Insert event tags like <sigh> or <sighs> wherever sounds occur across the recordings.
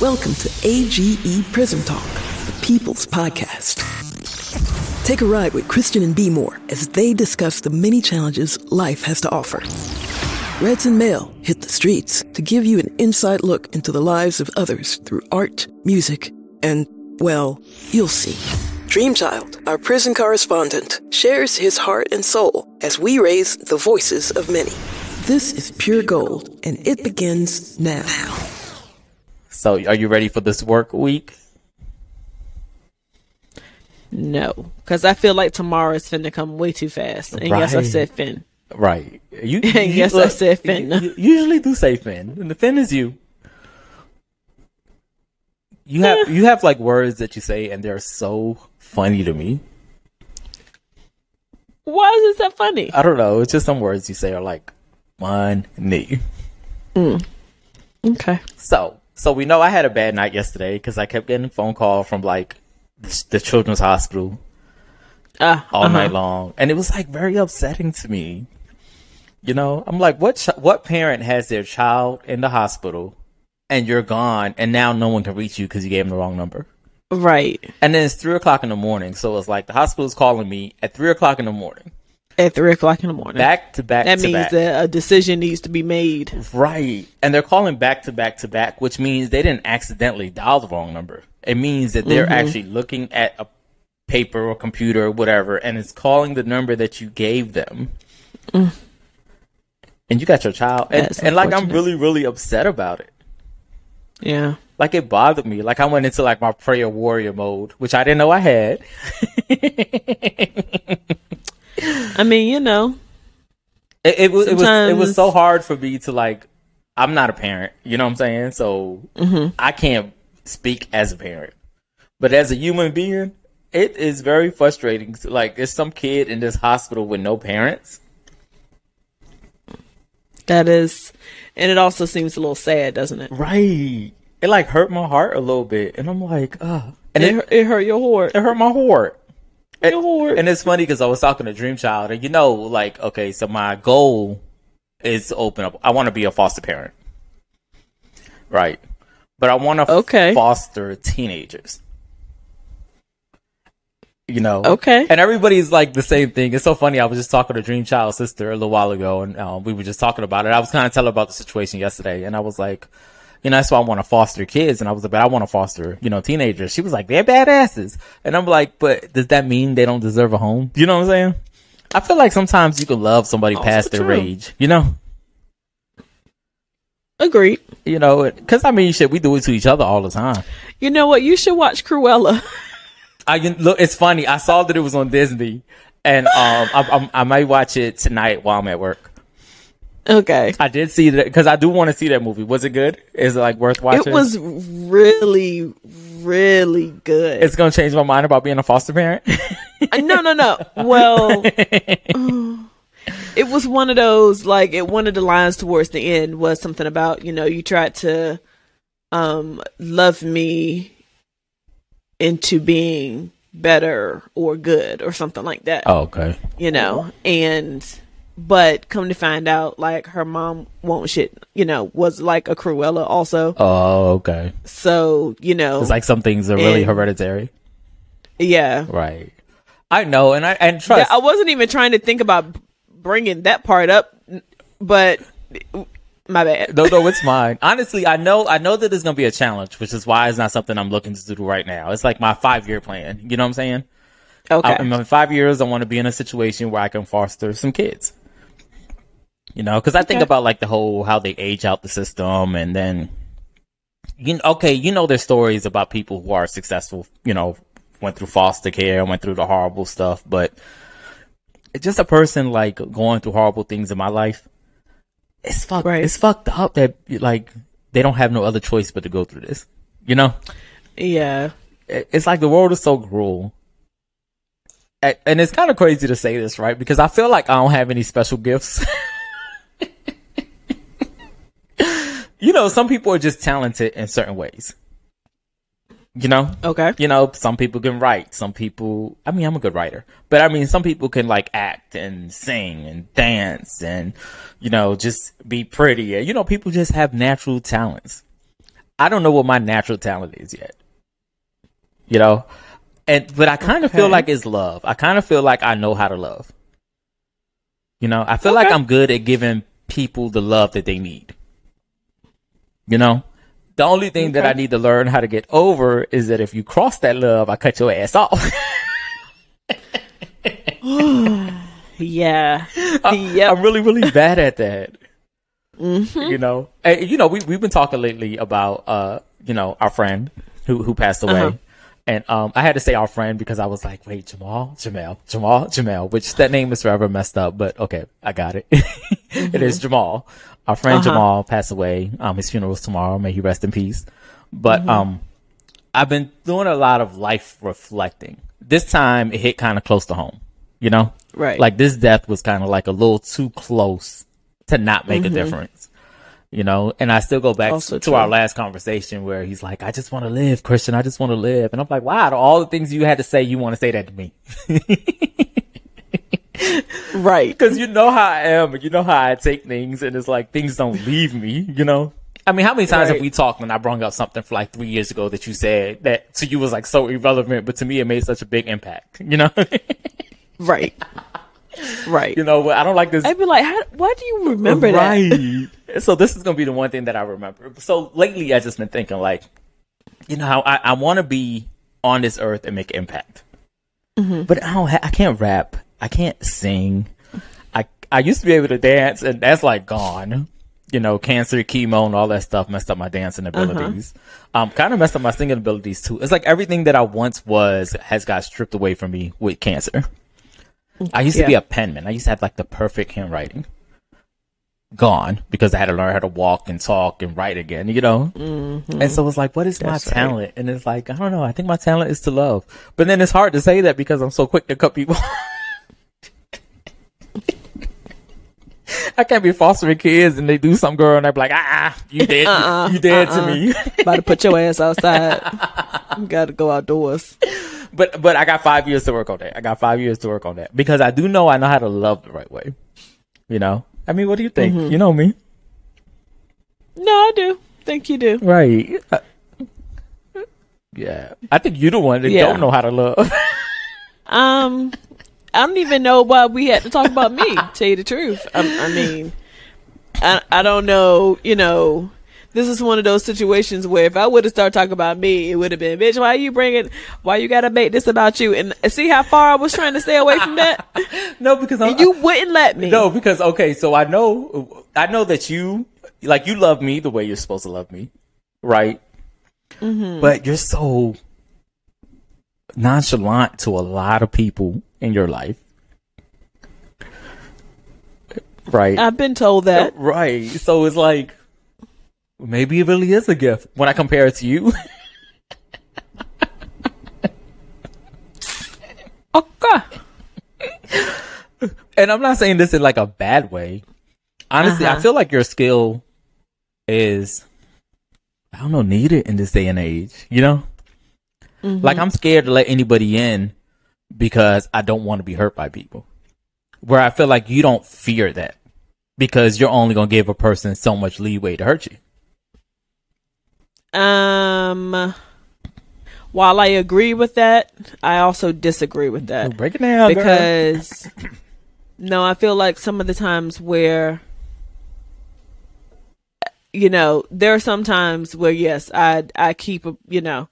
Welcome to AGE Prison Talk, the People's Podcast. Take a ride with Christian and B More as they discuss the many challenges life has to offer. Reds and Mel hit the streets to give you an inside look into the lives of others through art, music, and, well, you'll see. Dreamchild, our prison correspondent, shares his heart and soul as we raise the voices of many. This is pure gold, and it begins now. So, are you ready for this work week? No, because I feel like tomorrow is finna come way too fast. And yes, I Right. said fin. Right. <laughs> You, Yes, I said Finn. You, you usually do say Finn, and the Finn is you. You have you have like words that you say, and they're so funny to me. Why is it so funny? I don't know. It's just some words you say are like funny. Mm. Okay. So, so we know I had a bad night yesterday because I kept getting a phone call from like the, the children's hospital Ah, all uh-huh. night long, and it was like very upsetting to me. You know, I'm like, what? Ch- what parent has their child in the hospital, and you're gone, and now no one can reach you because you gave them the wrong number? Right. And then it's three o'clock in the morning, so it's like the hospital's calling me at three o'clock in the morning, At three o'clock in the morning. back to back. that to means back. that a decision needs to be made. Right. And they're calling back to back to back, which means they didn't accidentally dial the wrong number. It means that they're mm-hmm. actually looking at a paper or computer or whatever and it's calling the number that you gave them. Mm. And you got your child. And, and like I'm really, really upset about it. Yeah. Like it bothered me. Like I went into like my prayer warrior mode, which I didn't know I had. <laughs> I mean, you know, It, it was it was it was so hard for me to like. I'm not a parent, you know what I'm saying? So I can't speak as a parent, but as a human being, it is very frustrating. Like there's some kid in this hospital with no parents. that is, and it also seems a little sad, doesn't it? Right. It like hurt my heart a little bit, and I'm like, ah, and It, it, it hurt your heart. it hurt my heart. And, and it's funny because I was talking to Dreamchild, and you know, like, okay, so my goal is to open up. I want to be a foster parent, right? But I want to Okay. foster teenagers. You know, Okay. and everybody's like the same thing. It's so funny. I was just talking to Dreamchild's sister a little while ago, and um, we were just talking about it. I was kind of telling her about the situation yesterday, and I was like, you know, that's why I want to foster kids. And I was like, but I want to foster, you know, teenagers. She was like, they're badasses. And I'm like, but does that mean they don't deserve a home? You know what I'm saying? I feel like sometimes you can love somebody Also past their true. age, you know? Agreed. You know, cause I mean, shit, we do it to each other all the time. You know what? You should watch Cruella. <laughs> I look, it's funny. I saw that it was on Disney and, um, I, I, I might watch it tonight while I'm at work. Okay. I did see that because I do want to see that movie. Was it good? Is it like worth watching? It was really, really good. It's gonna change my mind about being a foster parent. Uh, no, no, no. Well, <laughs> it was one of those like it. One of the lines towards the end was something about you know you tried to um love me into being better or good or something like that. oh, okay. You know, and but come to find out, like her mom won't shit. You know, was like a Cruella also. Oh, okay. So you know, It's like some things are really And- hereditary, yeah. right? I know, and I and Yeah, trust. I wasn't even trying to think about bringing that part up, but my bad. no, no, it's mine. <laughs> Honestly, I know, I know that it's gonna be a challenge, which is why it's not something I'm looking to do right now. It's like my five year plan. You know what I'm saying? Okay. I, in my five years, I want to be in a situation where I can foster some kids. You know, because I think Okay. about like the whole how they age out the system, and then you know, okay, you know, there's stories about people who are successful. You know, went through foster care, went through the horrible stuff, but just a person like going through horrible things in my life. It's fucked. Right. It's fucked up that like they don't have no other choice but to go through this. You know yeah. it's like the world is so cruel. And it's kind of crazy to say this, right? Because I feel like I don't have any special gifts. <laughs> you know, some people are just talented in certain ways. You know? Okay. You know, some people can write. Some people, I mean, I'm a good writer, but I mean, some people can like act and sing and dance and, you know, just be pretty. You know, people just have natural talents. I don't know what my natural talent is yet. You know? And but I kind of feel like it's love. I kind of feel like I know how to love. You know, I feel like I'm good at giving people the love that they need. You know? The only thing that I need to learn how to get over is that if you cross that love, I cut your ass off. <laughs> <sighs> Yeah. yep. I'm really, really bad at that. You know, and, you know, we we've been talking lately about uh, you know, our friend who who passed away, Uh-huh. and um, I had to say our friend because I was like, wait, Jamal, Jamel, Jamal, Jamel, which that name is forever messed up, but okay, I got it. <laughs> It is Jamal. Our friend Uh-huh. Jamal passed away. Um, his funeral's tomorrow. May he rest in peace. But um, I've been doing a lot of life reflecting. This time it hit kind of close to home. You know, Right. Like this death was kind of like a little too close to not make a difference. You know, and I still go back Also to true. our last conversation where he's like, I just want to live, Christian. I just want to live. And I'm like, wow, all the things you had to say, you want to say that to me. <laughs> right. Cause you know how I am you know how I take things and it's like things don't leave me, you know? I mean, how many times have we talked and I brought up something for like three years ago that you said that to you was like so irrelevant, but to me it made such a big impact, you know? Right. Right. you know, I don't like this. I'd be like, how, why do you remember that? right. so this is gonna be the one thing that I remember. So lately, I just been thinking like, you know, how I, I want to be on this earth and make an impact, Mm-hmm. but I don't. Ha- I can't rap. I can't sing. I I used to be able to dance, and that's like gone. You know, cancer, chemo, and all that stuff messed up my dancing Uh-huh. abilities. Um, kind of messed up my singing abilities too. It's like everything that I once was has got stripped away from me with cancer. I used to be a penman. I used to have like the perfect handwriting. Gone because I had to learn how to walk and talk and write again, you know? And so it's like, what is Mm-hmm. That's my right. talent? And it's like, I don't know. I think my talent is to love. But then it's hard to say that because I'm so quick to cut people. <laughs> I can't be fostering kids and they do some girl and I'm like, ah, you dead, Uh-uh, you dead uh-uh. to me. <laughs> About to put your ass outside. <laughs> you got to go outdoors. but, but I got five years to work on that. I got five years to work on that because I do know I know how to love the right way. You know? I mean, what do you think? Mm-hmm. You know me. No, I do. Think you do. Right. Yeah. I think you're the one that Yeah. don't know how to love. <laughs> Um, I don't even know why we had to talk about me. <laughs> Tell you the truth, I, I mean, I I don't know. You know, this is one of those situations where if I would have started talking about me, it would have been, bitch, why you bringing, why you gotta make this about you? And see how far I was trying to stay away from that. <laughs> no, because I'm, you wouldn't let me. No, because okay, so I know, I know that you, like, you love me the way you're supposed to love me, right? Mm-hmm. But you're so nonchalant to a lot of people in your life, right? I've been told that. <laughs> right. So it's like maybe it really is a gift when I compare it to you. <laughs> Okay. and I'm not saying this in like a bad way. Honestly, I Uh-huh. feel like your skill is, I don't know, needed in this day and age. You know, Mm-hmm. like I'm scared to let anybody in because I don't want to be hurt by people. Where I feel like you don't fear that because you're only gonna give a person so much leeway to hurt you. Um, while I agree with that, I also disagree with that. Break it down, girl. because no, I feel like some of the times where you know there are some times where yes, I I keep a you know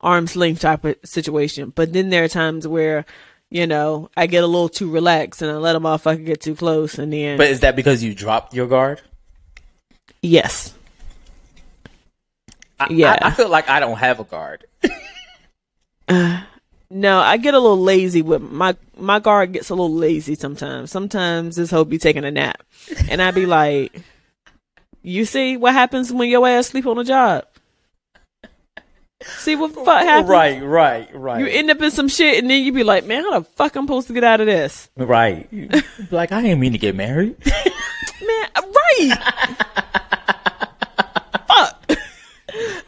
arm's length type of situation, but then there are times where you know I get a little too relaxed and I let a motherfucker get too close, and then But is that because you dropped your guard? yes, I, Yeah. I, I feel like I don't have a guard. <laughs> <sighs> no, I get a little lazy with my my guard gets a little lazy sometimes. Sometimes this hoe be taking a nap, and I'd be like, "You see what happens when your ass sleep on a job? See what the <laughs> fuck happens? Right, right, right. You end up in some shit, and then you be like, "Man, how the fuck I'm supposed to get out of this?" right. like I ain't mean to get married. <laughs> Man, uh, right? <laughs> fuck.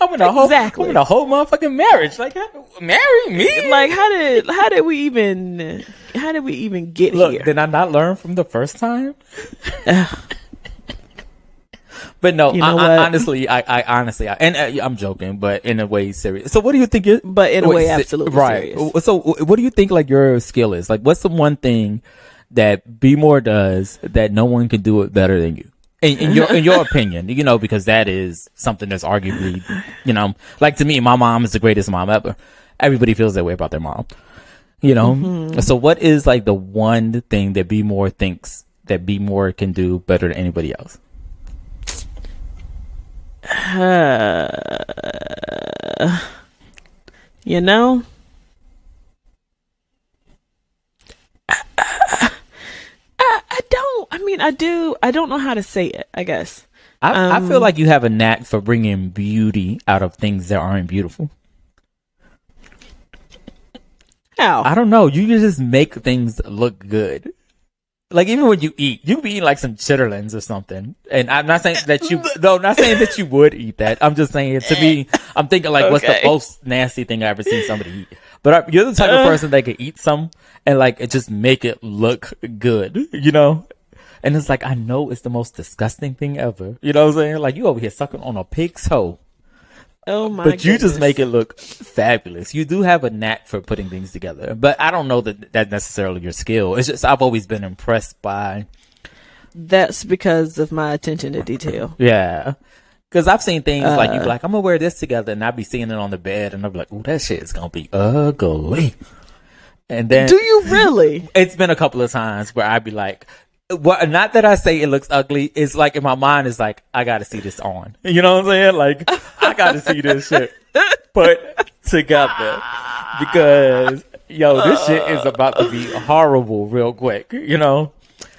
I'm in a whole, Exactly. I'm in a whole motherfucking marriage. Like, how- marry me? Like, how did how did we even how did we even get look, here? did I not learn from the first time? But no, You know I, I, honestly, I, I honestly, I, and uh, I'm joking, but in a way, serious. So, what do you think? It, But in a way, absolutely right. serious. So, what do you think? Like your skill is like, what's the one thing that B More does that no one can do it better than you? In, in your in your <laughs> opinion, you know, because that is something that's arguably, you know, like to me, my mom is the greatest mom ever. Everybody feels that way about their mom, you know. Mm-hmm. So, what is like the one thing that B More thinks that B More can do better than anybody else? <sighs> You know? I, I, I don't. I mean, I do. I don't know how to say it, I guess. I, I Um, feel like you have a knack for bringing beauty out of things that aren't beautiful. How? I don't know. You just make things look good. Like even when you eat, you be eating like some chitterlings or something. And I'm not saying that you, <laughs> no, I'm not saying that you would eat that. I'm just saying to me, <laughs> I'm thinking like, what's the most nasty thing I ever seen somebody eat? But you're the type of uh. person that can eat some and like just make it look good, you know? And it's like, I know it's the most disgusting thing ever. You know what I'm saying? Like you over here sucking on a pig's toe. Oh my But you just make it look fabulous. You do have a knack for putting things together, but I don't know that that's necessarily your skill. It's just I've always been impressed by That's because of my attention to detail. yeah, because I've seen things like Uh. you be like I'm gonna wear this together, and I'd be seeing it on the bed, and I'd be like, "Ooh, that shit is gonna be ugly." And then Do you really? <laughs> it's been a couple of times where I'd be like, well, not that I say it looks ugly. It's like in my mind, it's like, I gotta see this on. You know what I'm saying? Like, I gotta see this shit <laughs> put together because, yo, this shit is about to be horrible real quick, you know?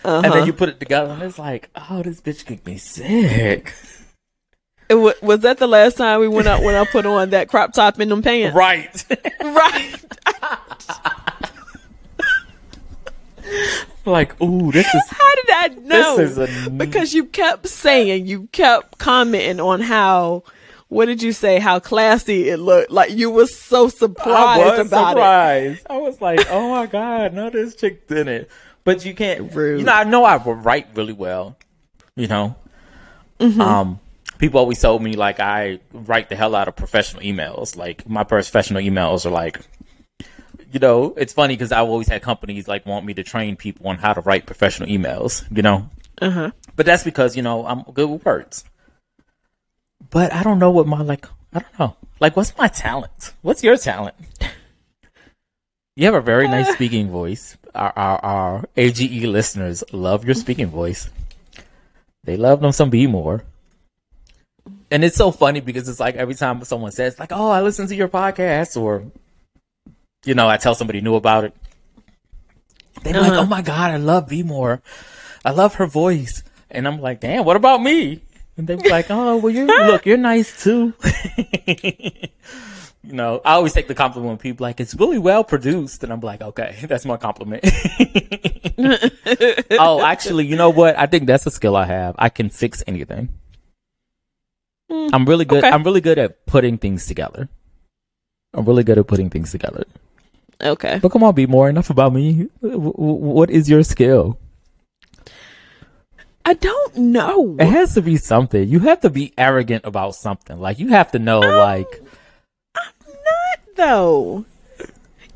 And then uh-huh. you put it together and it's like, oh, this bitch could be sick. It wa- was that the last time we went out when I put on that crop top in them pants? Right. <laughs> Right. <laughs> like, ooh, this is, <laughs> How did I know? this is a, because you kept saying, you kept commenting on how, what did you say? How classy it looked. Like you were so I surprised was about surprised. I was like, oh my god, no, this chick did it. But you can't. Rude. You know, I know I write really well. You know, Mm-hmm. um, people always told me like I write the hell out of professional emails. Like my professional emails are like, you know, it's funny because I've always had companies like want me to train people on how to write professional emails. You know. Uh huh. but that's because you know I'm good with words. But I don't know what my like. I don't know. Like, what's my talent? What's your talent? You have a very nice <laughs> speaking voice. Our, our our AGE listeners love your speaking voice. They love them some B more. And it's so funny because it's like every time someone says like, "Oh, I listen to your podcast," or you know, I tell somebody new about it. They're like, Uh-huh. "Oh my god, I love B more. I love her voice." And I'm like, "Damn, what about me?" And they're like, "Oh, well, you <laughs> look, you're nice too." <laughs> you know, I always take the compliment when people like it's really well produced, and I'm like, okay, <laughs> that's my compliment. oh, actually, you know what? I think that's a skill I have. I can fix anything. I'm really good. okay. I'm really good at putting things together. I'm really good at putting things together. Okay. But come on, B More. Enough about me. W- w- What is your skill? I don't know. It has to be something. You have to be arrogant about something. Like you have to know, um, like I'm not though.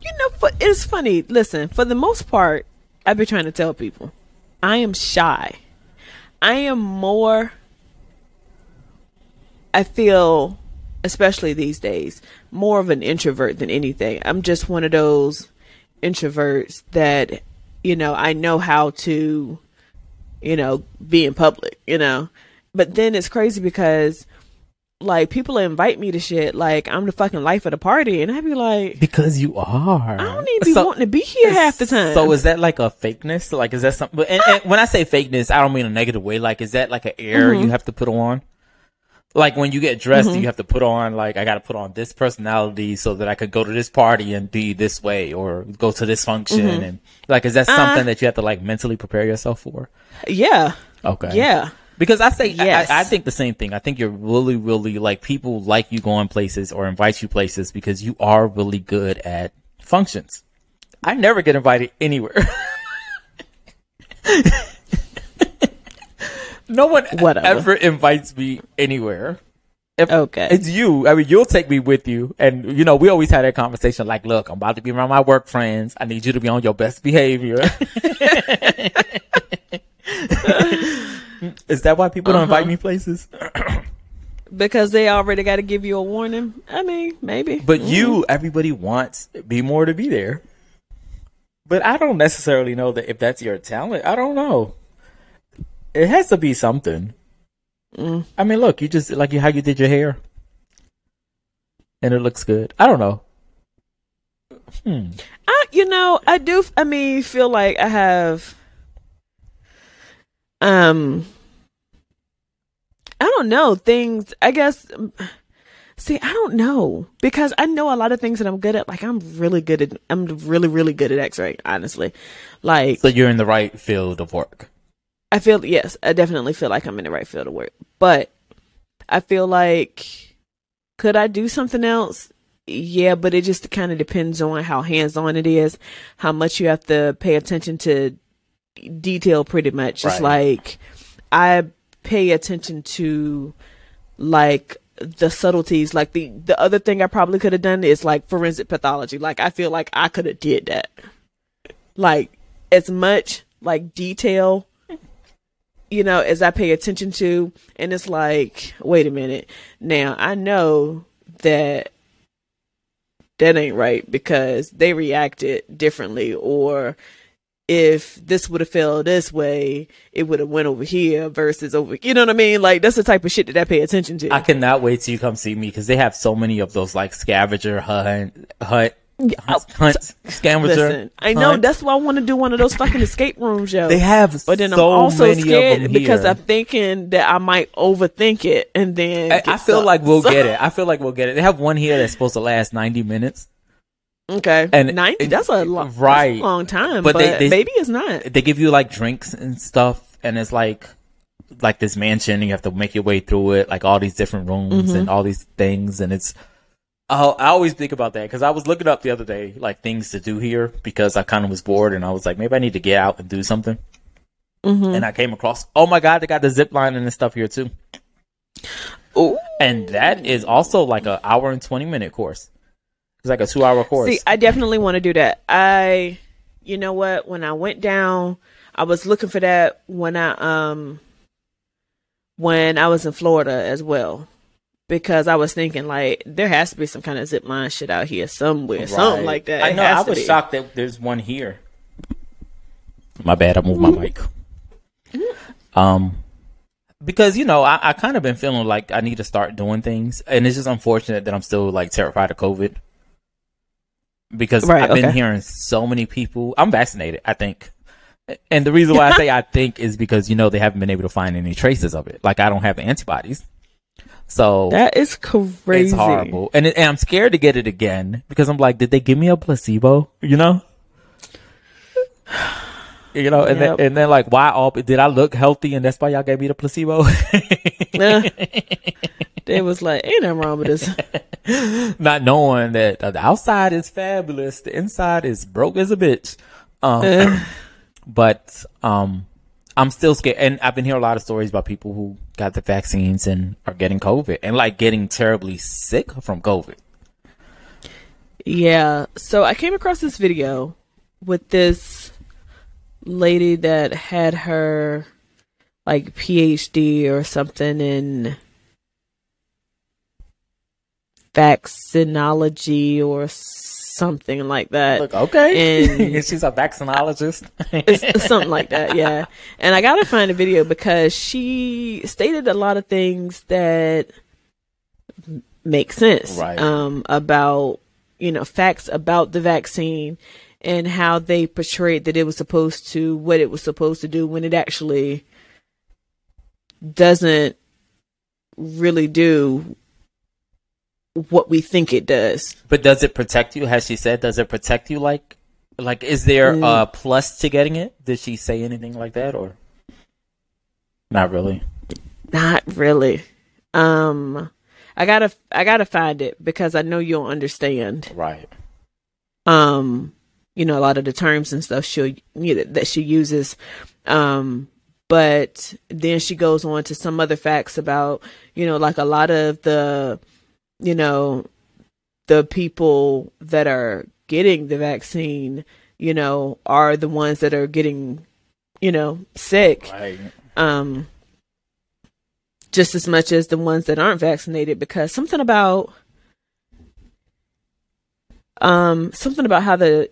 You know, for, it's funny. Listen, for the most part, I've been trying to tell people, I am shy. I am more. I feel, especially these days, more of an introvert than anything. I'm just one of those introverts that, you know, I know how to, you know, be in public. You know, but then it's crazy because like people invite me to shit like I'm the fucking life of the party, and I'd be like, because you are. I don't even be wanting to be here half the time. So is that like a fakeness? Like is that something? And, and when I say fakeness, I don't mean a negative way. Like is that like an air Mm-hmm. you have to put on? Like when you get dressed, you have to put on like I got to put on this personality so that I could go to this party and be this way, or go to this function, Mm-hmm. and like is that something that you have to like mentally prepare yourself for? yeah, Okay. yeah, Because I say, Yes. I, I think the same thing. I think you're really, really like people like you going places or invite you places because you are really good at functions. I never get invited anywhere. <laughs> No one Whatever. ever invites me anywhere. If Okay. It's you. I mean, you'll take me with you. And, you know, we always had that conversation like, look, I'm about to be around my work friends. I need you to be on your best behavior. <laughs> Is that why people don't Uh-huh. invite me places? <clears throat> because they already got to give you a warning. I mean, maybe. But you, everybody wants B More to be there. But I don't necessarily know that if that's your talent. I don't know. It has to be something. Mm. I mean, look, you just like you how you did your hair, and it looks good. I don't know. Hmm. I, you know, I do. I mean, feel like I have. Um, I don't know things. I guess. See, I don't know because I know a lot of things that I'm good at. Like I'm really good at. I'm really, really good at X-ray. Honestly, like So you're in the right field of work. I feel yes, I definitely feel like I'm in the right field of work. But I feel like could I do something else? Yeah, but it just kind of depends on how hands on it is, how much you have to pay attention to detail pretty much. It's like I pay attention to like the subtleties like the the other thing I probably could have done is like forensic pathology. Like I feel like I could have did that. Like as much like detail you know, as I pay attention to, and it's like, wait a minute. Now I know that that ain't right because they reacted differently, or if this would have fell this way, it would have went over here versus over. You know what I mean? Like that's the type of shit that I pay attention to. I cannot wait till you come see me because they have so many of those like scavenger hunt, hunt, hunt, scavenger. Listen, I know that's why I want to do one of those fucking escape rooms, yo. They have but then so I'm also scared because. I'm thinking that I might overthink it and then I, I feel stuck. like we'll So- get <laughs> it. I feel like we'll get it. They have one here that's supposed to last 90 minutes. Okay, And- ninety. That's a long, right. that's a long time. But But, they- they- maybe it's not. They give you like drinks and stuff, and it's like like this mansion, and you have to make your way through it, like all these different rooms Mm-hmm. and all these things, and it's. Oh, I always think about that because I was looking up the other day, like things to do here because I kind of was bored, and I was like, maybe I need to get out and do something. Mm-hmm. And I came across, oh my god, they got the zip line and stuff here too. Ooh. And that is also like an hour and twenty minute course. It's like a two hour course. See, I definitely want to do that. I, you know what? When I went down, I was looking for that when I um when I was in Florida as well. Because I was thinking like there has to be some kind of zip line shit out here somewhere, something like that. I know. I was shocked that there's one here. My bad. I moved my mic. Um, because you know, I, I kind of been feeling like I need to start doing things, and it's just unfortunate that I'm still like terrified of COVID. Because Right, I've been hearing so many people. I'm vaccinated. I think. And the reason why I say I think is because you know they haven't been able to find any traces of it. Like I don't have the antibodies, so That is crazy. it's horrible, and, it, and I'm scared to get it again because I'm like, did they give me a placebo? You know, <sighs> you know, and Yep. then and then like, why all? Did I look healthy, and that's why y'all gave me the placebo? <laughs> Uh, they was like, ain't nothing wrong with this. <laughs> Not knowing that the outside is fabulous, the inside is broke as a bitch. Um, <clears throat> but um, I'm still scared, and I've been hearing a lot of stories about people who got the vaccines and are getting COVID, and like getting terribly sick from COVID. Yeah. So I came across this video with this lady that had her like PhD or something in vaccinology or something like that. Look, okay, And- <laughs> she's a vaccinologist. Something like that, yeah. And I gotta find a video because she stated a lot of things that make sense Right. um, about you know facts about the vaccine and how they portrayed that it was supposed to what it was supposed to do when it actually doesn't really do what we think it does. But does it protect you? Has she said? Does it protect you? Like, like, is there Mm. a plus to getting it? Did she say anything like that, or not really? Not really. Um, I gotta I gotta find it because I know you'll understand. Right. Um, you know a lot of the terms and stuff she you know, that she uses. Um, but then she goes on to some other facts about, you know, like a lot of the, you know, the people that are getting the vaccine, you know, are the ones that are getting, you know, sick. Right. Um, just as much as the ones that aren't vaccinated because something about um something about how the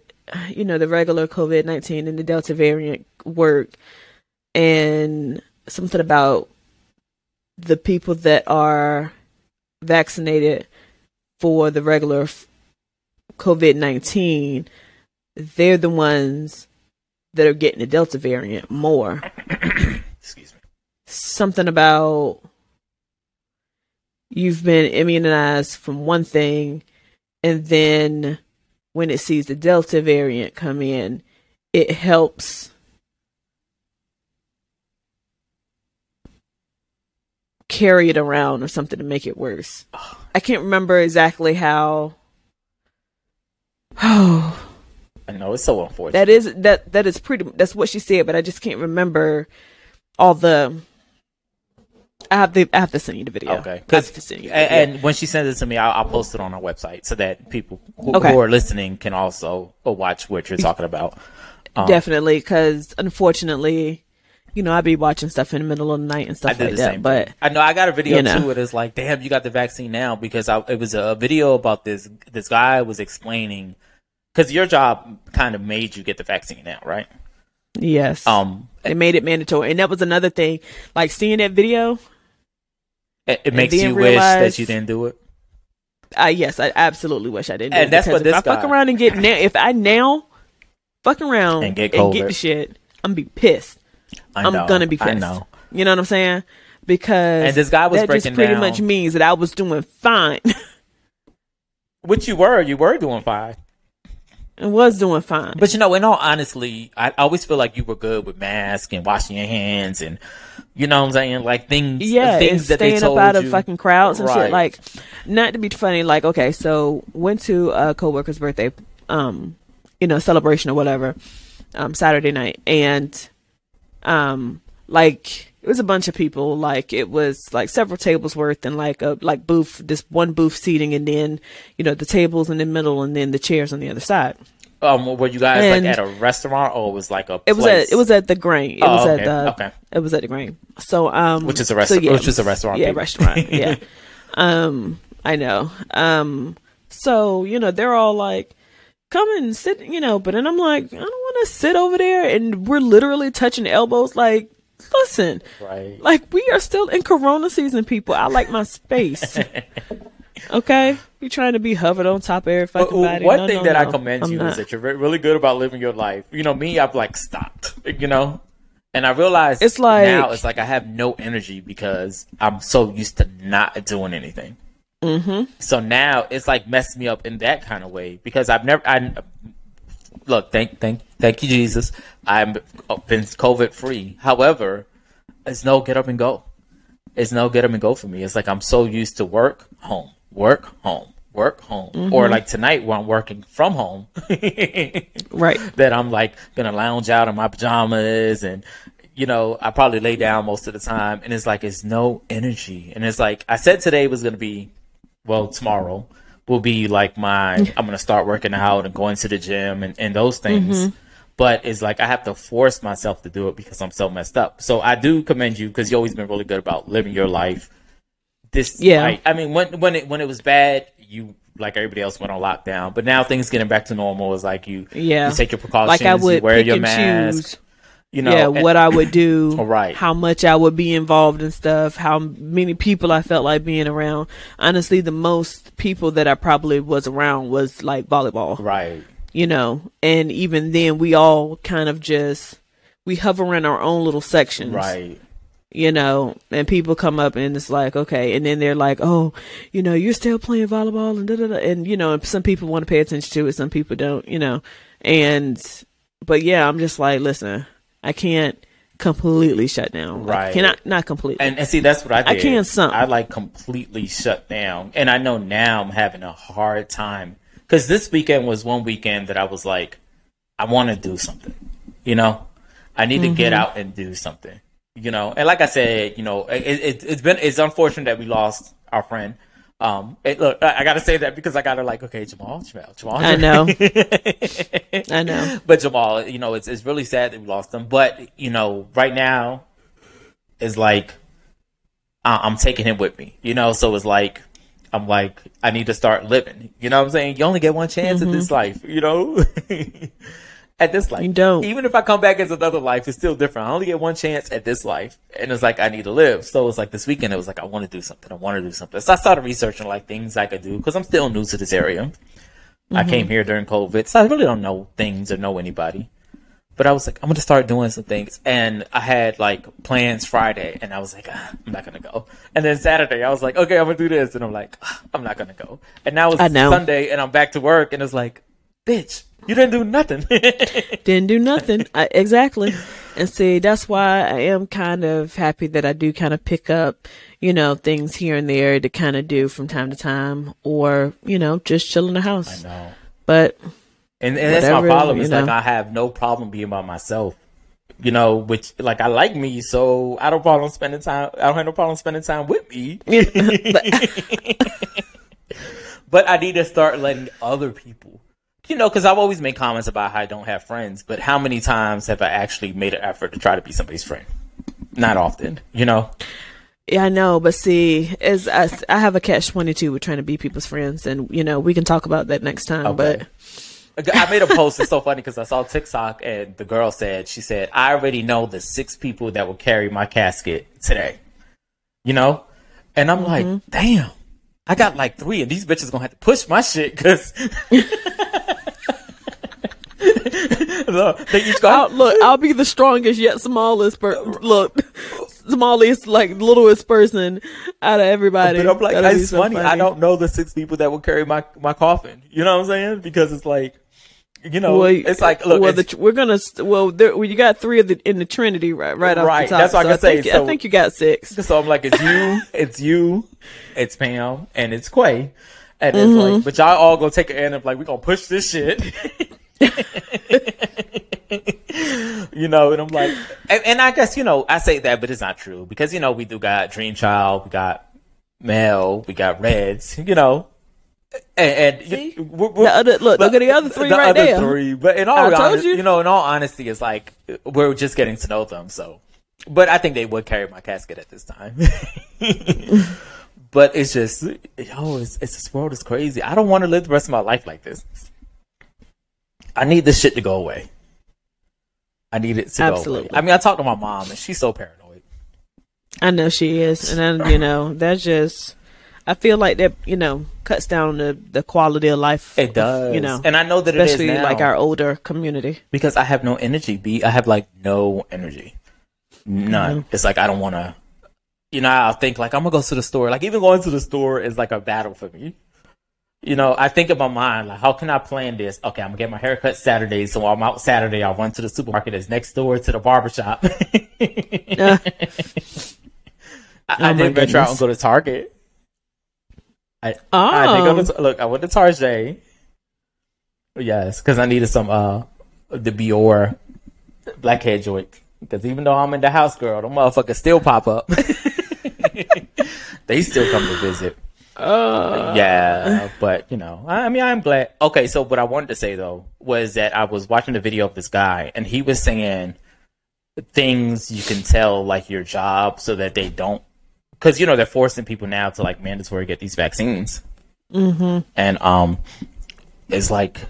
you know the regular covid-19 and the delta variant work and something about the people that are vaccinated for the regular covid-19 they're the ones that are getting the delta variant more <coughs> Excuse me. something about you've been immunized from one thing and then when it sees the delta variant come in it helps carry it around or something to make it worse i can't remember exactly how oh <sighs> I know it's so unfortunate. that is that that is pretty that's what she said but i just can't remember all the i have to i have to send you the video Okay, I have because to send you the and, video. and when she sends it to me, I'll, I'll post it on our website so that people who, Okay. who are listening can also watch what you're talking about. Um, definitely because unfortunately you know i'd be watching stuff in the middle of the night and stuff like the that but. I know I got a video you know. too. It is like, damn, you got the vaccine now because I, it was a video about this. This guy was explaining because your job kind of made you get the vaccine now, right? yes Um, they made it mandatory and that was another thing like seeing that video it, it makes you wish realize- that you didn't do it. I yes, I absolutely wish I didn't. And it, that's what if this I fuck around and get <laughs> now, if I now fuck around And get and get the shit, I'm gonna be pissed. I I'm gonna be pissed. I know. You know what I'm saying? Because And this guy was that just pretty down- much means that I was doing fine. <laughs> Which you were, you were doing fine. and was doing fine. But you know, in all honestly, I always feel like you were good with masks and washing your hands and you know what I'm saying, like things, yeah, things that they staying told up out you. of fucking crowds and Right. shit. Like, not to be funny. Like, okay, so went to a coworker's birthday, um, you know, celebration or whatever, um, Saturday night, and um, like it was a bunch of people. Like it was like several tables worth, and like a like booth, this one booth seating, and then you know the tables in the middle, and then the chairs on the other side. um, were you guys And- like at a restaurant or it was like a? It was place? at it was at the Grain. It Oh, was okay, at the okay. it was at the Grain. So um, Which is a so, restaurant- yeah, which is a restaurant, Yeah, people. restaurant. Yeah. <laughs> um, I know. Um, so you know they're all like, come and sit. You know, but then I'm like, I don't want to sit over there, and we're literally touching elbows. Like, listen, right. like we are still in Corona season, people. I like my space. <laughs> okay, you trying to be hovered on top of every one No, thing no, that I commend I'm you not. is that you're really good about living your life. You know, me, I've like stopped. You know, and I realize It's like- now it's like I have no energy because I'm so used to not doing anything. Mm-hmm. So now it's like messed me up in that kind of way because I've never. I look, thank, thank, thank you, Jesus. I'm been COVID free. However, it's no get up and go. It's no get up and go for me. It's like I'm so used to work, home, work, home, work, home, Mm-hmm. or like tonight where I'm working from home. <laughs> Right. that I'm like gonna lounge out in my pajamas and you know, I probably lay down most of the time and it's like it's no energy. And it's like I said today was gonna be well, tomorrow will be like my <laughs> I'm gonna start working out and going to the gym and, and those things. Mm-hmm. But it's like I have to force myself to do it because I'm so messed up. So I do commend you because you always been really good about living your life. This Yeah. like, I mean when when it when it was bad, you like everybody else went on lockdown. But now things getting back to normal is like you Yeah. you take your precautions, Like I would you wear your mask, choose. You know, yeah, and- what I would do, <laughs> Right. how much I would be involved in stuff, how many people I felt like being around. Honestly, the most people that I probably was around was like volleyball, right. you know, and even then we all kind of just, we hover in our own little sections, Right. you know, and people come up and it's like, okay, and then they're like, oh, you know, you're still playing volleyball and da da da, and you know, some people want to pay attention to it, some people don't, you know, and but yeah, I'm just like, listen, I can't completely shut down, Like, Right. cannot not completely. And, and see, that's what I I did. can some. I like completely shut down. And I know now I'm having a hard time. Because this weekend was one weekend that I was like, I want to do something. You know? I need to get Mm-hmm. out and do something. you know. And like I said, you know, it, it, it's been it's unfortunate that we lost our friend. Um, it, look, I, I gotta say that because I gotta like, okay, Jamal, Jamal, Jamal. I know. <laughs> I know. But Jamal, you know, it's it's really sad that we lost him. But you know, right now, is like I- I'm taking him with me. You know, so it's like I'm like I need to start living. You know what I'm saying? You only get one chance at this life. You know. <laughs> At this life, You don't. Even if I come back as another life, it's still different. I only get one chance at this life, and it's like I need to live. So it's like this weekend, it was like I want to do something. I want to do something. So I started researching like things I could do because I'm still new to this area. I came here during COVID, so I really don't know things or know anybody. But I was like, I'm gonna start doing some things, and I had like plans Friday, and I was like, ah, I'm not gonna go. And then Saturday, I was like, okay, I'm gonna do this, and I'm like, ah, I'm not gonna go. And now it's Sunday, and I'm back to work, and it's like, bitch, you didn't do nothing. <laughs> Didn't do nothing. I, exactly. And see, that's why I am kind of happy that I do kind of pick up, you know, things here and there to kind of do from time to time or, you know, just chill in the house. no. But And, and that's my Whatever, problem. you It's like know. I have no problem being by myself. You know, which like I like me, so I don't problem spending time. I don't have no problem spending time with me. <laughs> <laughs> but I need to start letting other people. You know, because I've always made comments about how I don't have friends, but how many times have I actually made an effort to try to be somebody's friend? Not often, you know. Yeah, I know, but see, as I, I have a catch twenty two with trying to be people's friends, and you know we can talk about that next time. Okay. But I made a post. It's so <laughs> funny because I saw TikTok and the girl said, she said, I already know the six people that will carry my casket today. You know? And I'm like, mm-hmm. damn, I got like three and these bitches gonna have to push my shit because <laughs> <laughs> look, they each I'll, look, I'll be the strongest yet smallest. Per- look, smallest, like littlest person out of everybody. but I'm like, That'll it's so funny. I don't know the six people that will carry my, my coffin. You know what I'm saying? Because it's like, you know, Well, it's like, look, well, it's- the, we're gonna well, there, well, you got three of the in the Trinity right, right off Right, the top. that's what I so can say, Think, so- I think you got six. So I'm like, it's you, <laughs> it's you, it's Pam, and it's Quay. And it's Mm-hmm. like, but y'all all gonna take an end of like, we gonna push this shit. <laughs> <laughs> you know, and I'm like, and, and I guess, you know, I say that, but it's not true because, you know, we do got Dream Child, we got Mel, we got Reds, you know. And, and See? we're- we're- The other- look, look at the other three the right other there. Three, but in I all told honesty, you. you know, in all honesty, it's like we're just getting to know them. So, but I think they would carry my casket at this time. <laughs> but it's just, yo, it's, it's this world is crazy. I don't want to live the rest of my life like this. I need this shit to go away. I need it to go away. Absolutely. I mean, I talked to my mom, and she's so paranoid. I know she is, and then you know that's just. I feel like that you know cuts down the the quality of life. It does, you know, and I know that it is especially now. like our older community. because I have no energy. B, I have like no energy, none. Mm-hmm. It's like I don't want to. You know, I'll think like I'm gonna go to the store. Like even going to the store is like a battle for me. You know, I think in my mind like, how can I plan this? Okay, I'm gonna get my haircut Saturday, so while I'm out Saturday, I'll run to the supermarket that's next door to the barbershop. Uh, <laughs> I, Oh my did venture out and go to Target. I, oh, I did go to look. I went to Target. Yes, because I needed some uh the Bioré blackhead joint. Because even though I'm in the house, girl, the motherfuckers still pop up. <laughs> they still come to visit. Uh, yeah, but you know, I, I mean, I'm glad. Okay, so what I wanted to say though was that I was watching the video of this guy, and he was saying things you can tell like your job so that they don't because you know they're forcing people now to like mandatory get these vaccines mm-hmm. and um it's like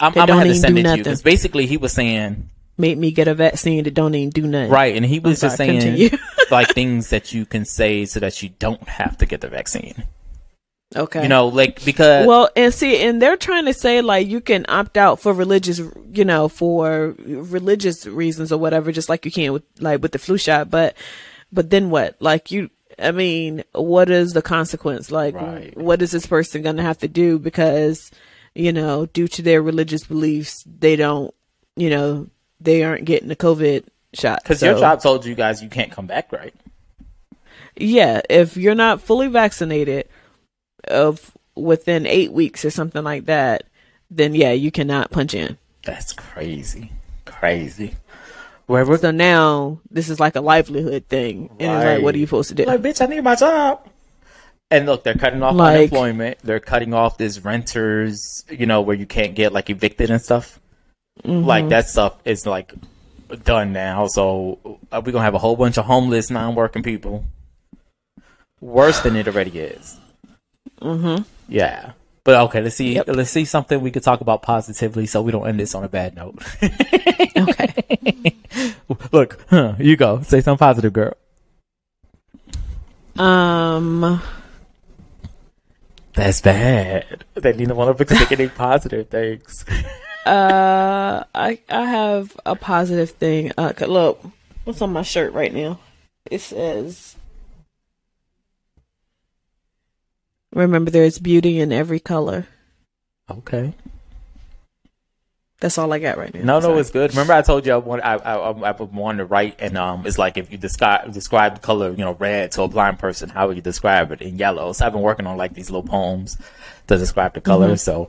i'm, They I'm gonna have to send it to you nothing. because basically he was saying Make me get a vaccine that don't even do nothing. right and he was just saying like things that you can say so that you don't have to get the vaccine Okay. you know like because Well, and see, and they're trying to say like you can opt out for religious, you know, for religious reasons or whatever, just like you can with like with the flu shot. But, but then what? Like you, I mean, what is the consequence? Like, Right. what is this person going to have to do because, you know, due to their religious beliefs, they don't, you know, they aren't getting the COVID shot. because So, your job told you guys you can't come back right yeah, if you're not fully vaccinated, of within eight weeks or something like that, then yeah, you cannot punch in. That's crazy. Crazy. Wherever. So now this is like a livelihood thing, and it's like, what are you supposed to do? Like, bitch, I need my job. And look, they're cutting off Like- unemployment. They're cutting off this renters, you know, where you can't get like evicted and stuff. Mm-hmm. Like that stuff is like done now. So uh, we're gonna have a whole bunch of homeless, non-working people. Worse than it already is. Mm-hmm. Yeah. But okay, let's see. Yep. Let's see something we could talk about positively, so we don't end this on a bad note. <laughs> okay. Look, huh, you go. Say something positive, girl. Um. That's bad. They need to want to pick any positive things. Uh. I I have a positive thing. Uh. Look, what's on my shirt right now? It says. Remember, there is beauty in every color. Okay. That's all I got right now. No, no, Sorry. it's good. Remember, I told you I want, I, I, I, wanted to write, and um, it's like if you describe describe the color, you know, red to a blind person, how would you describe it in yellow? So I've been working on like these little poems to describe the color. So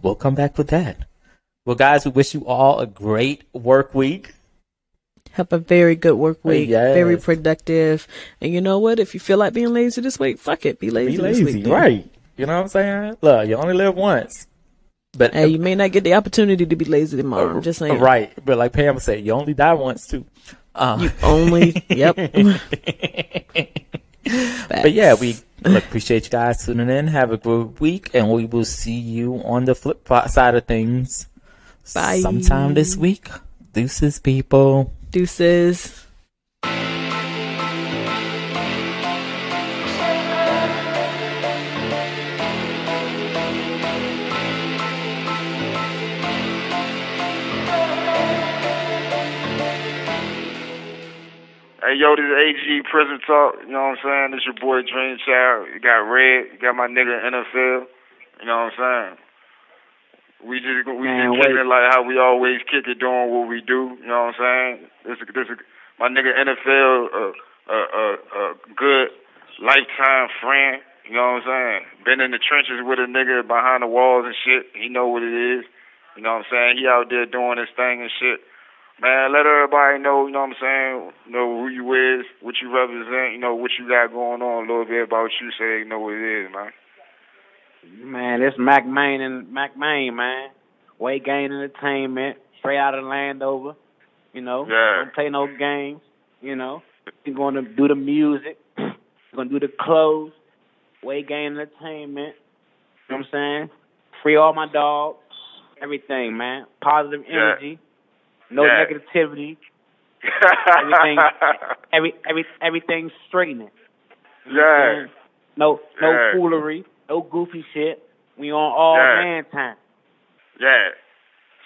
we'll come back with that. Well, guys, we wish you all a great work week. Have a very good work week. Yes. Very productive. And you know what? If you feel like being lazy this week, fuck it. Be lazy, Be this lazy, week. right? You know what I'm saying? Look, you only live once. But Hey, you may not get the opportunity to be lazy tomorrow. I'm just saying. right? But like Pam said, you only die once too. Um, You only. yep. <laughs> But yeah, we look, appreciate you guys tuning in. Have a good week, and we will see you on the flip side of things Bye. sometime this week. Deuces, people. Deuces. Hey, yo, this is AG Prison Talk. You know what I'm saying? This your boy Dream Child. You got Red. You got my nigga NFL. You know what I'm saying? We just we Man, just wait. it like how we always kick it doing what we do. You know what I'm saying? This is this is my nigga NFL a a a, a good lifetime friend. You know what I'm saying? Been in the trenches with a nigga behind the walls and shit. He know what it is. You know what I'm saying? He out there doing his thing and shit. Man, let everybody know, you know what I'm saying, know who you is, what you represent, you know, what you got going on, a little bit about you so they know what it is, man. Man, it's Mac Main and Mac Main, man. Weight Gain Entertainment, straight out of Landover. You know, Yeah. don't play no games. You know, we're going to do the music. we're going to do the clothes. Weight Gain Entertainment. You know what I'm saying? Free all my dogs. Everything, man. Positive Yeah. energy. No Yeah. negativity. <laughs> Everything- Every every everything's straightening. yeah. No no Yeah. foolery. No goofy shit. We on all Yeah. man time. Yeah.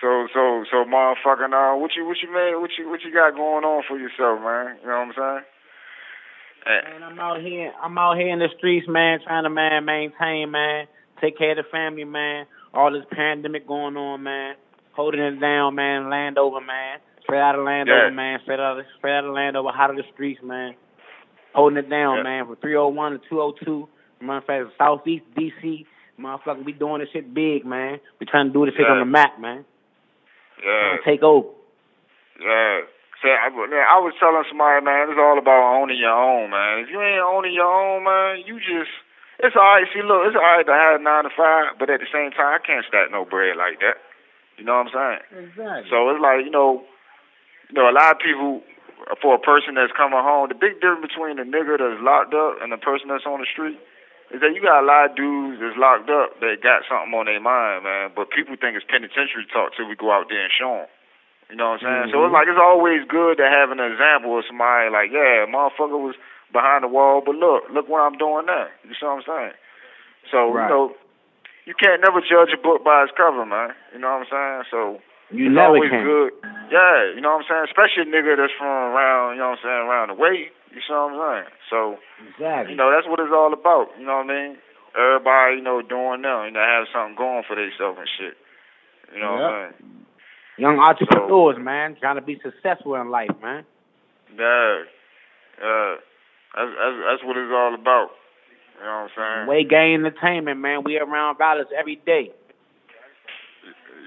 So so so motherfucking uh what you what you made what you what you got going on for yourself, man? You know what I'm saying? Eh, Man, I'm out here. I'm out here in the streets, man, trying to man maintain, man, take care of the family, man. All this pandemic going on, man, holding it down, man. Landover, man, straight out of Landover, Yeah. man, straight out of straight out of Landover, hot of the streets, man, holding it down, Yeah. man, from 301 to 202. Matter of fact, Southeast DC, motherfucker, we doing this shit big, man. We trying to do this shit on the map, man. Yeah. Take over. Yeah. See, I, man, I was telling somebody, man, it's all about owning your own, man. If you ain't owning your own, man, you just it's all right. See, look, it's all right to have nine to five, but at the same time, I can't stack no bread like that. You know what I'm saying? Exactly. So it's like you know, you know, a lot of people for a person that's coming home. The big difference between the nigga that's locked up and the person that's on the street is that you got a lot of dudes that's locked up that got something on their mind, man. But people think it's penitentiary talk till we go out there and show them. You know what I'm saying? So it's mm-hmm. like it's always good to have an example of somebody like, yeah, motherfucker was behind the wall, but look, look what I'm doing now. You see what I'm saying? So Right. you know, you can't never judge a book by its cover, man. You know what I'm saying? So You it's never always can. good. Yeah, you know what I'm saying? Especially a nigga that's from around, you know what I'm saying, around the way. You see what I'm saying? So, Exactly. you know, that's what it's all about. You know what I mean? Everybody, you know, doing them, you know, have something going for themselves and shit. You know what I'm saying? Young entrepreneurs, man, trying to be successful in life, man. Yeah. Yeah. That's, that's, that's what it's all about. You know what I'm saying? Way Gain Entertainment, man. We around Vallis every day.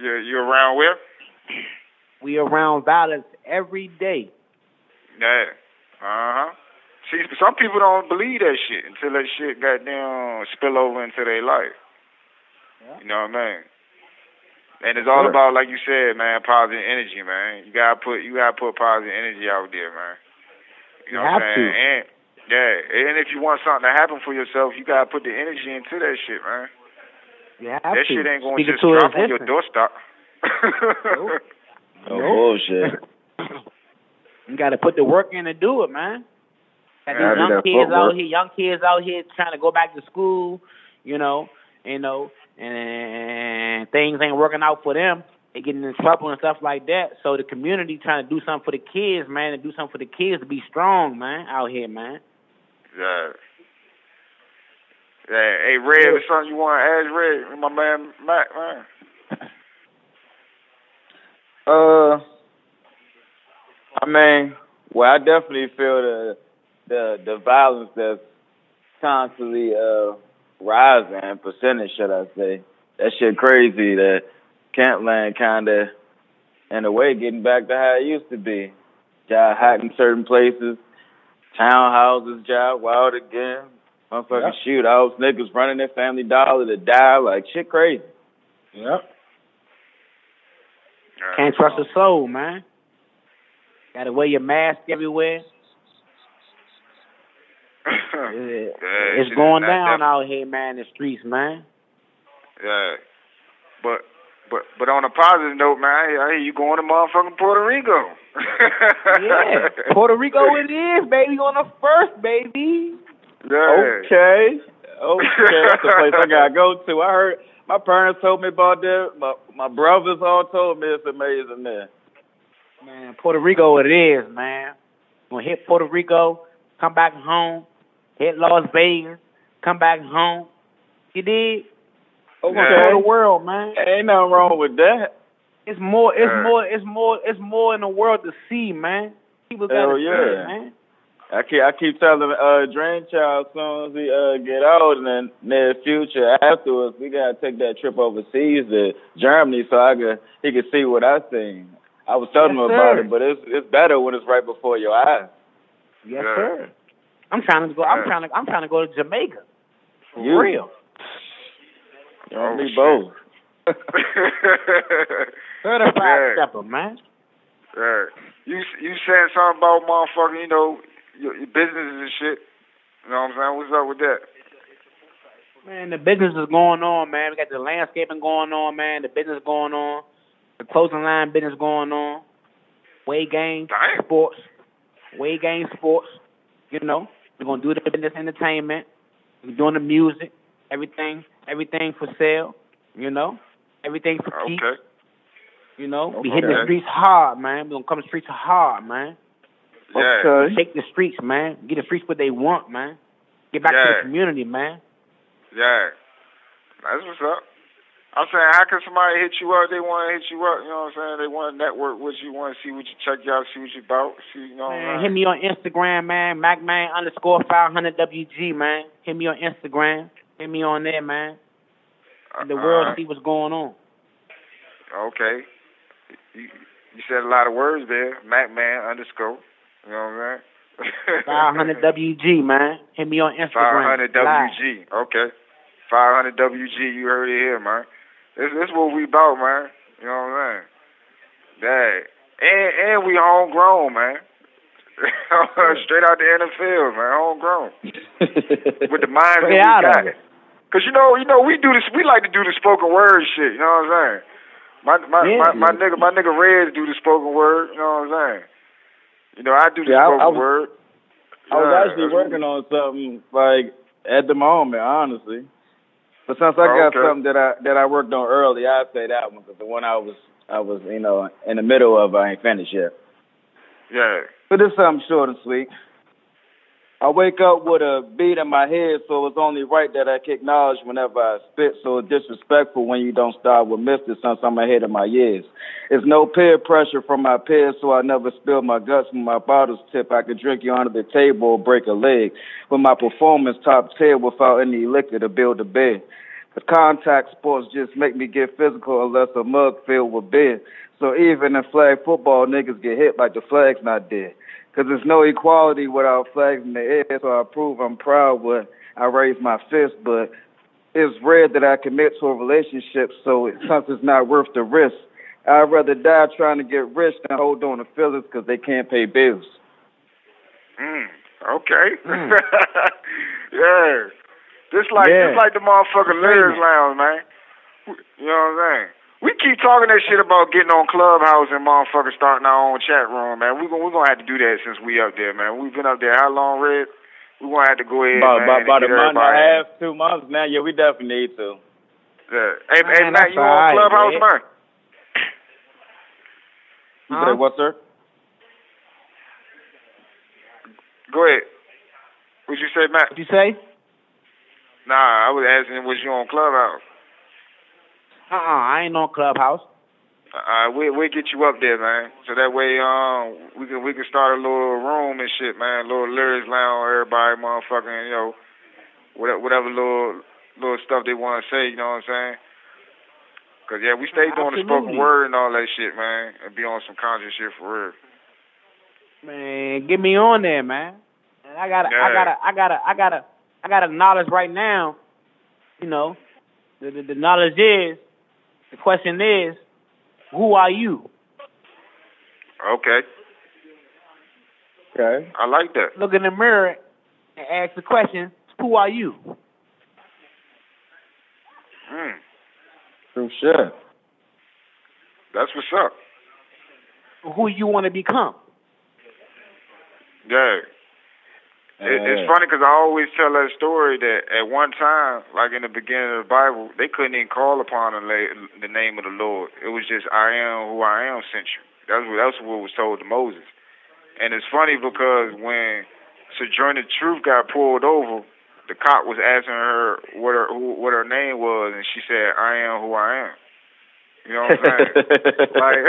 You, you around where? We around violence every day. Yeah. Uh huh. See, some people don't believe that shit until that shit goddamn spill over into their life. Yeah. You know what I mean? And it's all Sure. about, like you said, man, positive energy, man. You gotta put you gotta put positive energy out there, man. You know You what have I'm to. saying? And yeah, and if you want something to happen for yourself, you gotta put the energy into that shit, man. Yeah, that to. shit ain't gonna Speak it just to drop on your existence. Doorstep. No bullshit. You got to put the work in to do it, man. Got these do young kids out here, young kids out here trying to go back to school, you know, you know, and things ain't working out for them. They getting in trouble and stuff like that. So the community trying to do something for the kids, man, and do something for the kids to be strong, man, out here, man. Yeah. Yeah. Hey, Red, there's something you want to ask Red, my man Mac, man? Uh, I mean, well, I definitely feel the the the violence that's constantly uh rising, percentage, should I say? That shit crazy. That Campland kind of, in a way, getting back to how it used to be. Job hot in certain places, townhouses job wild again. Motherfucking shootouts, niggas running their family dollar to die, like shit crazy. Yep. Yeah. Can't trust a soul, man. Got to wear your mask everywhere. <laughs> It- Yeah, it's going down out here, man. In the streets, man. Yeah. But but but on a positive note, man, I, I hear you going to motherfucking Puerto Rico. <laughs> Yeah, Puerto Rico <laughs> it is, baby, on the first, baby. Yeah. Okay. Okay, that's the place I gotta go to. I heard my parents told me about that. My my brothers all told me it's amazing there. Man, Puerto Rico it is, man. Gonna hit Puerto Rico, come back home, hit Las Vegas, come back home. You did? We're gonna Yeah. the world, man. Ain't nothing wrong with that. It's more, it's Yeah. more, it's more, it's more in the world to see, man. People gotta Hell see yeah. it, man. I keep I keep telling uh Dream Child as soon as he uh get out and then near future afterwards we gotta take that trip overseas to Germany so I could he could see what I seen. I was telling Yes, him about sir. it, but it's it's better when it's right before your eyes. Yes, Yeah. sir. I'm trying to go. I'm Yeah. trying to. I'm trying to go to Jamaica. For You- real. <laughs> You know Oh, me shit. both. Certified Yeah. stepper, man. yeah. You you saying something about motherfucking, you know, your, your businesses and shit. You know what I'm saying? What's up with that? Man, the business is going on, man. We got the landscaping going on, man. The business going on. The clothing line business going on. Way game Damn. sports. Way game sports. You know, we're gonna do the business entertainment. We're doing the music. Everything, everything for sale. You know, everything for keep. Okay. You know, we hitting the streets hard, man. We gonna come to the streets hard, man. Yeah. Okay. Shake the streets, man. Get the streets what they want, man. Get back to the community, man. Yeah. That's what's up. I'm saying, how can somebody hit you up? They want to hit you up. You know what I'm saying? They want to network with you. Want to see what you check you out, see what you about. See, you know. what Man, I'm hit me on Instagram, man. MacMan underscore 500 WG, man. Hit me on Instagram. Hit me on there, man. Let the world Uh, see what's going on. Okay. You, you said a lot of words there. MacMan underscore. You know what I'm saying? 500 WG, man. Hit me on Instagram. 500 Live. WG. Okay. 500 WG. You heard it here, man. This this what we about, man. You know what I'm saying? That and and we homegrown, man. <laughs> Straight out the NFL, man. Homegrown <laughs> with the minds that out we got. it. Cause you know, you know, we do this. We like to do the spoken word shit. You know what I'm saying? My my Yeah. my, my nigga, my nigga Reds do the spoken word. You know what I'm saying? You know, I do the Yeah, I- I was- word. I was Yeah, actually working on something like at the moment, honestly. But since I Oh, got okay. something that I that I worked on early, I'd say that one because the one I was I was you know in the middle of I ain't finished yet. Yeah. But it's something short and sweet. I wake up with a beat in my head, so it's only right that I acknowledge whenever I spit. So disrespectful when you don't start with Mister since I'm ahead of my years. It's no peer pressure from my peers, so I never spill my guts when my bottles tip. I could drink you under the table or break a leg. But my performance top tier without any liquor to build a bed. The contact sports just make me get physical unless a mug filled with beer. So even in flag football, niggas get hit like the flag's not there. Cause there's no equality without flags in the air, so I prove I'm proud when I raise my fist, but it's rare that I commit to a relationship, so something's not worth the risk. I'd rather die trying to get rich than hold on to feelings because they can't pay bills. Mm, okay. <laughs> yeah. Just like Yeah. just like the motherfucking lyrics lounge, man. You know what I'm saying? We keep talking that shit about getting on Clubhouse and motherfuckers starting our own chat room, man. We gonna we gonna have to do that since we up there, man. We've been up there how long, Red? We're gonna have to go ahead, About, man, about, about and a get month and a half, two months, man. Yeah, we definitely need to. Yeah. Hey, Man, hey Matt, you on alright, Clubhouse, Red. man? You Huh? said what, sir? Go ahead. What'd you say, Matt? What'd you say? Nah, I was asking was you on Clubhouse? Uh-uh, I ain't on Clubhouse. Uh, we we get you up there, man. So that way, um, we can we can start a little room and shit, man. little lyrics lounge, everybody, motherfucking, you know, whatever, whatever little little stuff they want to say. You know what I'm saying? Cause yeah, we stay doing the spoken word and all that shit, man, and be on some conscious shit for real. Man, get me on there, man. And I gotta, I gotta, I gotta, I gotta, I gotta knowledge right now. You know, the, the the knowledge is, the question is, who are you? Okay, Okay. I like that. Look in the mirror and ask the question, who are you? Mm, True shit. that's what's up. Who you want to become? Yeah. It, it's uh, funny because I always tell that story that at one time, like in the beginning of the Bible, they couldn't even call upon the, the name of the Lord. It was just "I am who I am" sent you. That's what that's what was told to Moses. And it's funny because when Sojourner Truth got pulled over, the cop was asking her what her who, what her name was, and she said, "I am who I am." You know what I'm saying? <laughs> like,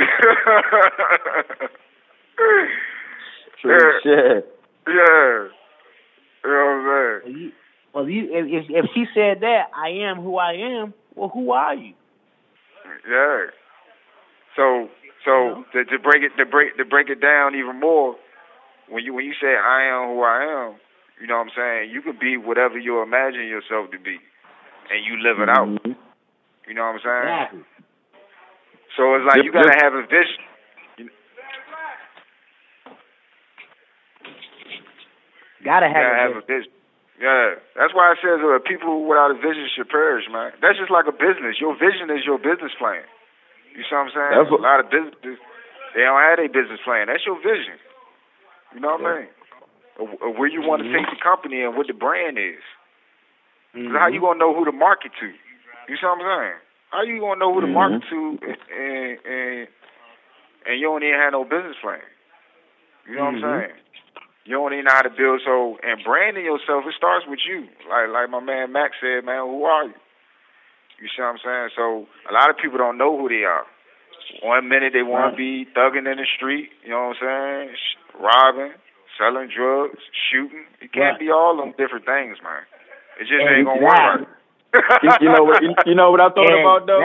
<laughs> True Yeah. shit. yeah. You know what I'm saying? Well, you, well, you, if, if if she said that, I am who I am. Well, who are you? Yeah. So so to, to break it to break to break it down even more, when you when you say I am who I am, you know what I'm saying, you could be whatever you imagine yourself to be and you live it out. Mhm. You know what I'm saying? Exactly. So it's like Yep, you gotta yep. have a vision. Gotta You have, gotta a have a vision. vision. Yeah, that's why it says uh, people without a vision should perish, man. That's just like a business. Your vision is your business plan. You see what I'm saying? That's what- a lot of businesses they don't have a business plan. That's your vision. You know what I mean? Of, of where you want to take the company and what the brand is. 'Cause how you gonna know who to market to? You see what I'm saying? How you gonna know who to Mhm. market to and and and you don't even have no business plan? You know what. I'm saying? You don't even know how to build. So and branding yourself, it starts with you. Like like my man Max said, man, who are you? You see what I'm saying? So a lot of people don't know who they are. One minute they want to be thugging in the street. You know what I'm saying? Robbing, selling drugs, shooting. It can't Right. be all them different things, man. It just Yeah, ain't gonna work right. you, you know what? You, you know what I thought about though.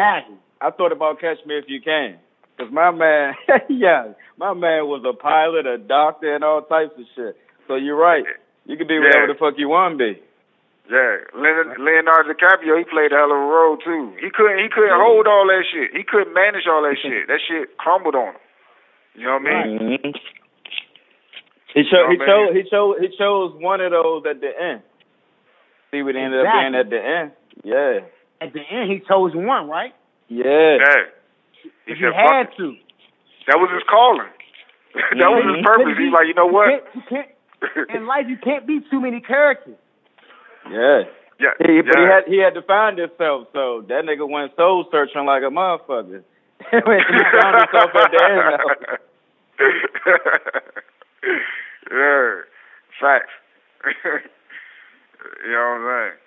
I thought about Catch Me If You Can. Cause my man, <laughs> yeah, my man was a pilot, a doctor, and all types of shit. So you're right. You can be whatever Yeah. the fuck you want to be. Yeah, Leonardo, Leonardo DiCaprio, he played a hell of a role too. He couldn't, he couldn't hold all that shit. He couldn't manage all that shit. That shit crumbled on him. You know what I mean? Mm-hmm. He chose. He Oh, chose. man. He chose. He chose one of those at the end. See what ended up being at the end. Yeah. At the end, he chose one, right? Yeah. Yeah. He If said, he "Fuck had it." to. That was his calling. <laughs> that was his Mhm. purpose. He's like, you know You what? can't, you can't, in life, you can't be too many characters. Yeah. yeah, He, But he had he had to find himself. So that nigga went soul searching like a motherfucker. <laughs> he found himself at the end. Though. <laughs> yeah, facts. you know what I'm saying?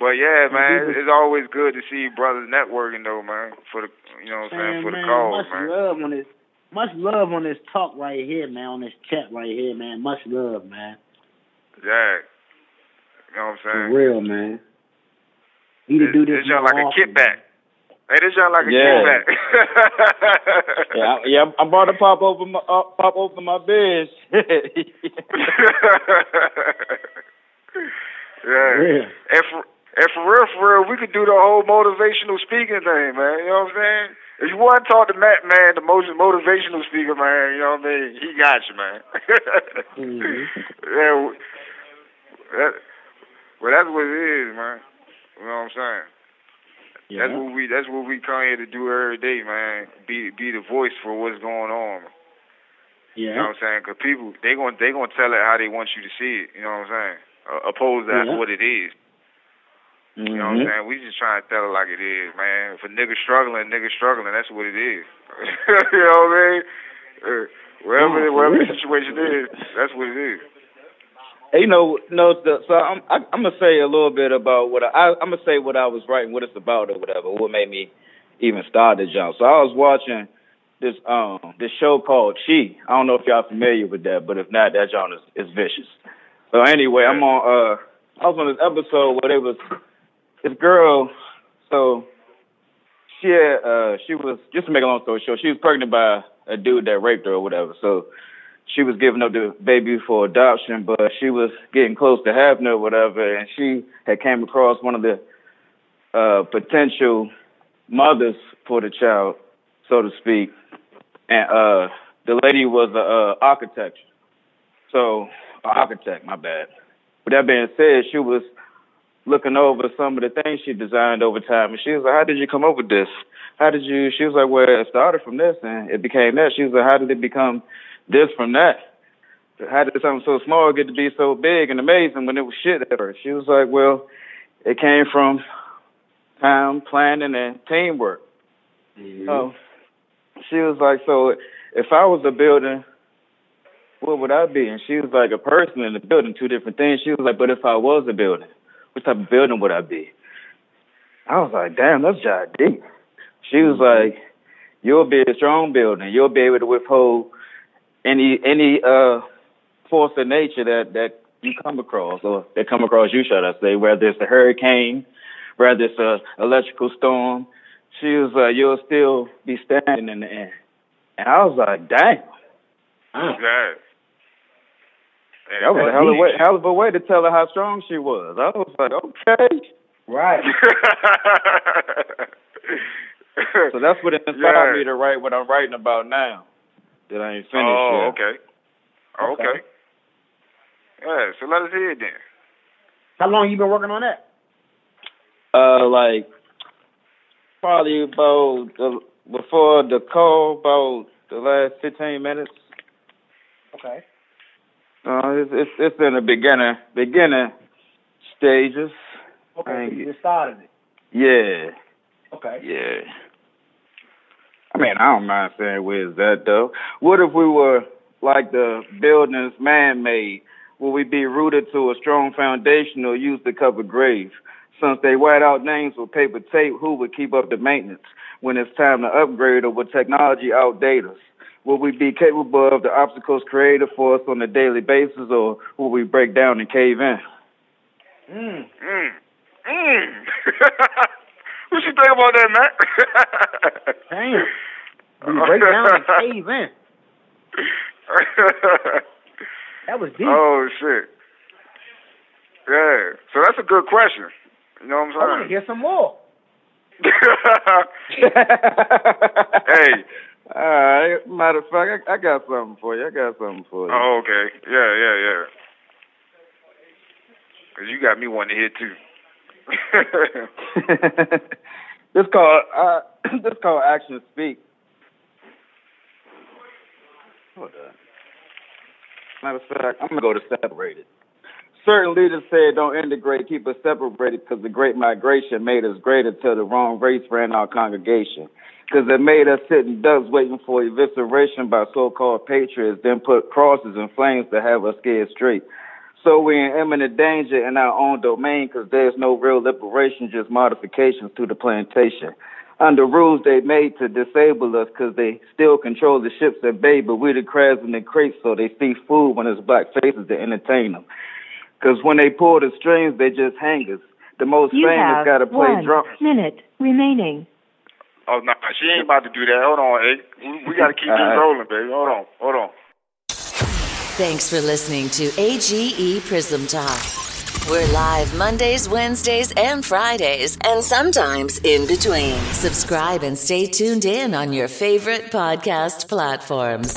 But yeah, man, it's always good to see brothers networking though, man. For the you know what I'm saying, Man, for the call, man, cause, much man. love on this. Much love on this talk right here, man. On this chat right here, man. Much love, man. Yeah. You know what I'm saying? For saying? real, man. He to do this. This sound like a more kickback. Hey, this sound like a Yeah. kickback. <laughs> Yeah, I- yeah. I'm about to pop over my uh, pop over my bitch. <laughs> <laughs> yeah. Real. And for and for real, for real, we could do the whole motivational speaking thing, man. You know what I'm saying? If you want to talk to Matt, man, the most motivational speaker, man, you know what I mean? He got you, man. Mhm. <laughs> yeah. That, well, that's what it is, man. You know what I'm saying? That's what we. That's what we come here to do every day, man. Be be the voice for what's going on. Yeah. You know what I'm saying? Because people, they gonna they gonna tell it how they want you to see it. You know what I'm saying? Uh, opposed to Yeah. what it is. You know what I'm Mhm. saying? We just trying to tell it like it is, man. If a nigga struggling, nigga struggling, that's what it is. <laughs> you know what I mean? Uh, wherever wherever the situation is, that's what it is. Hey, you know, no. The, so I'm I, I'm gonna say a little bit about what I, I I'm gonna say what I was writing, what it's about, or whatever. What made me even start the job. So I was watching this um this show called Chi. I don't know if y'all familiar with that, but if not, that genre is, is vicious. So anyway, I'm on. uh I was on this episode where there was this girl. So she uh she was just to make a long story short, she was pregnant by a dude that raped her or whatever. So she was giving up the baby for adoption, but she was getting close to having it or whatever, and she had came across one of the uh potential mothers for the child, so to speak. And uh the lady was a uh, architect. So architect, my bad. With that being said, she was looking over some of the things she designed over time and she was like, How did you come up with this? How did you she was like, Well, it started from this and it became that. She was like, How did it become this from that? How did something so small get to be so big and amazing when it was shit at first? She was like, Well, it came from time, planning and teamwork. Mm-hmm. So she was like, So if I was a building, what would I be? And she was like, A person in the building, two different things. She was like, But if I was a building, what type of building would I be? I was like, Damn, that's just deep. She was like, You'll be a strong building. You'll be able to withhold any any uh force of nature that that you come across or that come across you, should I say, whether it's a hurricane, whether it's a electrical storm. She was like, You'll still be standing in the end. And I was like, Damn. Yeah. And That was a hell of a way, hell of a way to tell her how strong she was. I was like, okay. Right. <laughs> So that's what inspired Yeah. me to write what I'm writing about now. That I ain't finished Oh, yet. okay. Okay. Yeah, so let us hear it then. How long you been working on that? Uh, like probably about the, before the call, about the last 15 minutes. Okay. Uh, it's, it's it's in the beginner beginner stages. Okay. So you just started it. Yeah, Okay. yeah. I mean, I don't mind saying where's that though. What if we were like the buildings man-made? Will we be rooted to a strong foundation or used to cover graves? Since they white out names with paper tape, who would keep up the maintenance when it's time to upgrade or will technology outdate us? Will we be capable of the obstacles created for us on a daily basis or will we break down and cave in? Mm. Mm. Mm. <laughs> what you think about that, Matt? <laughs> Damn. We break down and <laughs> cave in. That was deep. oh shit. Yeah. So that's a good question. You know what I'm saying? I'm to saying? hear some more. hey. All right. Matter of fact, I, I got something for you. I got something for you. Oh, okay. Yeah, yeah, yeah. Cause you got me wanting to hear too. <laughs> this called uh, <clears throat> this called action speak. Hold on. Matter of fact, I'm gonna go to separated. Certain leaders said don't integrate, keep us separated because the great migration made us greater till the wrong race ran our congregation. Because it made us sit in ducks waiting for evisceration by so-called patriots, then put crosses and flames to have us scared straight. So we're in imminent danger in our own domain because there's no real liberation, just modifications to the plantation. Under rules they made to disable us because they still control the ships at bay, but we're the crabs in the crates so they see food when it's black faces to entertain them. Because when they pull the strings, they just hang us. the most You famous got to play one drums. minute remaining. Oh no, she ain't about to do that. Hold on, hey. We, we got to keep this Alright. rolling, baby. Hold on, hold on. Thanks for listening to AGE Prism Talk. We're live Mondays, Wednesdays, and Fridays, and sometimes in between. Subscribe and stay tuned in on your favorite podcast platforms.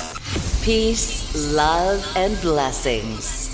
Peace, love, and blessings.